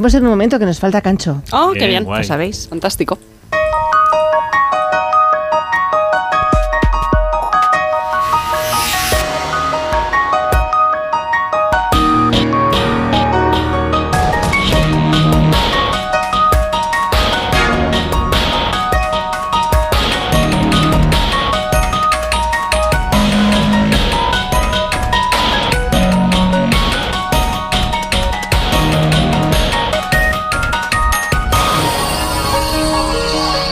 Vamos en un momento que nos falta cancho. Oh, qué Bien, bien, guay. lo sabéis, fantástico.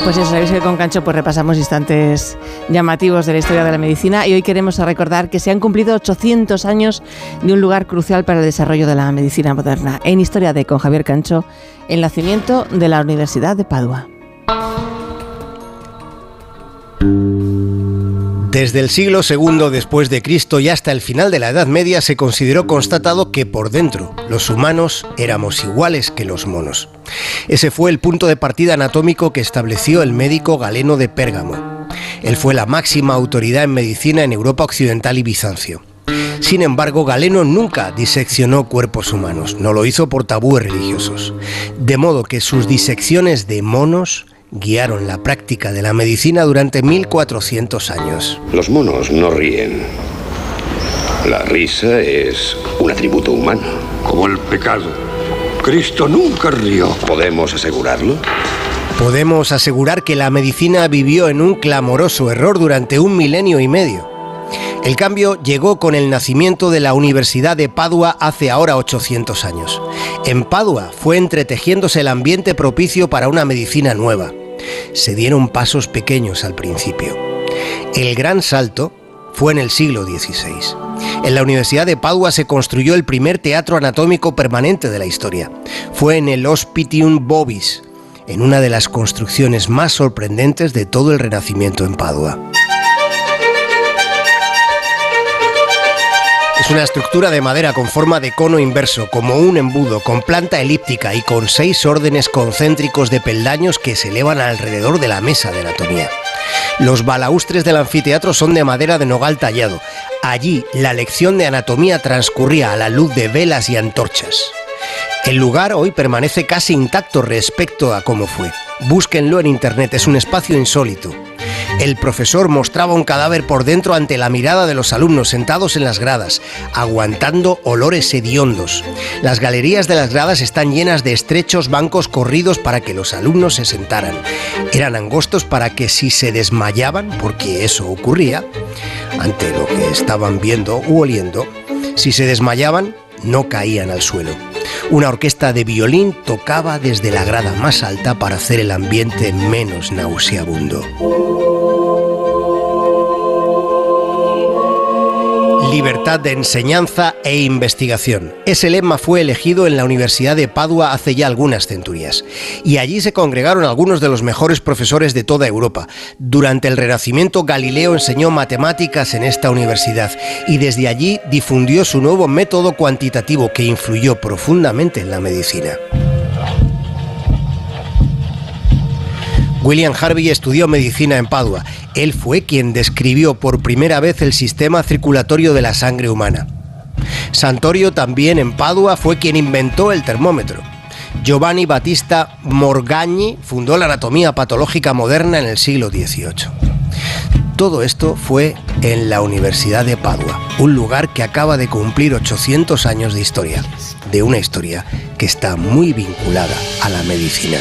Pues ya sabéis que con Cancho pues repasamos instantes llamativos de la historia de la medicina y hoy queremos recordar que se han cumplido 800 años de un lugar crucial para el desarrollo de la medicina moderna. En Historia de con Javier Cancho, el nacimiento de la Universidad de Padua. Desde el siglo II después de Cristo y hasta el final de la Edad Media se consideró constatado que por dentro los humanos éramos iguales que los monos. Ese fue el punto de partida anatómico que estableció el médico Galeno de Pérgamo. Él fue la máxima autoridad en medicina en Europa Occidental y Bizancio. Sin embargo, Galeno nunca diseccionó cuerpos humanos, no lo hizo por tabúes religiosos. De modo que sus disecciones de monos guiaron la práctica de la medicina durante 1400 años. Los monos no ríen. La risa es un atributo humano. Como el pecado. Cristo nunca rió. ¿Podemos asegurarlo? Podemos asegurar que la medicina vivió en un clamoroso error durante un milenio y medio. El cambio llegó con el nacimiento de la Universidad de Padua hace ahora 800 años. En Padua fue entretejiéndose el ambiente propicio para una medicina nueva. Se dieron pasos pequeños al principio. El gran salto fue en el siglo XVI. En la Universidad de Padua se construyó el primer teatro anatómico permanente de la historia. Fue en el Hospitium Bovis, en una de las construcciones más sorprendentes de todo el Renacimiento en Padua. Es una estructura de madera con forma de cono inverso, como un embudo, con planta elíptica y con seis órdenes concéntricos de peldaños que se elevan alrededor de la mesa de anatomía. Los balaustres del anfiteatro son de madera de nogal tallado. Allí la lección de anatomía transcurría a la luz de velas y antorchas. El lugar hoy permanece casi intacto respecto a cómo fue. Búsquenlo en internet, es un espacio insólito. El profesor mostraba un cadáver por dentro ante la mirada de los alumnos sentados en las gradas, aguantando olores hediondos. Las galerías de las gradas están llenas de estrechos bancos corridos para que los alumnos se sentaran. Eran angostos para que si se desmayaban, porque eso ocurría, ante lo que estaban viendo u oliendo, si se desmayaban, no caían al suelo. Una orquesta de violín tocaba desde la grada más alta para hacer el ambiente menos nauseabundo. De enseñanza e investigación. Ese lema fue elegido en la Universidad de Padua hace ya algunas centurias. Y allí se congregaron algunos de los mejores profesores de toda Europa. Durante el Renacimiento, Galileo enseñó matemáticas en esta universidad y desde allí difundió su nuevo método cuantitativo que influyó profundamente en la medicina. William Harvey estudió medicina en Padua. Él fue quien describió por primera vez el sistema circulatorio de la sangre humana. Santorio también en Padua fue quien inventó el termómetro. Giovanni Battista Morgagni fundó la anatomía patológica moderna en el siglo XVIII. Todo esto fue en la Universidad de Padua, un lugar que acaba de cumplir 800 años de historia, de una historia que está muy vinculada a la medicina.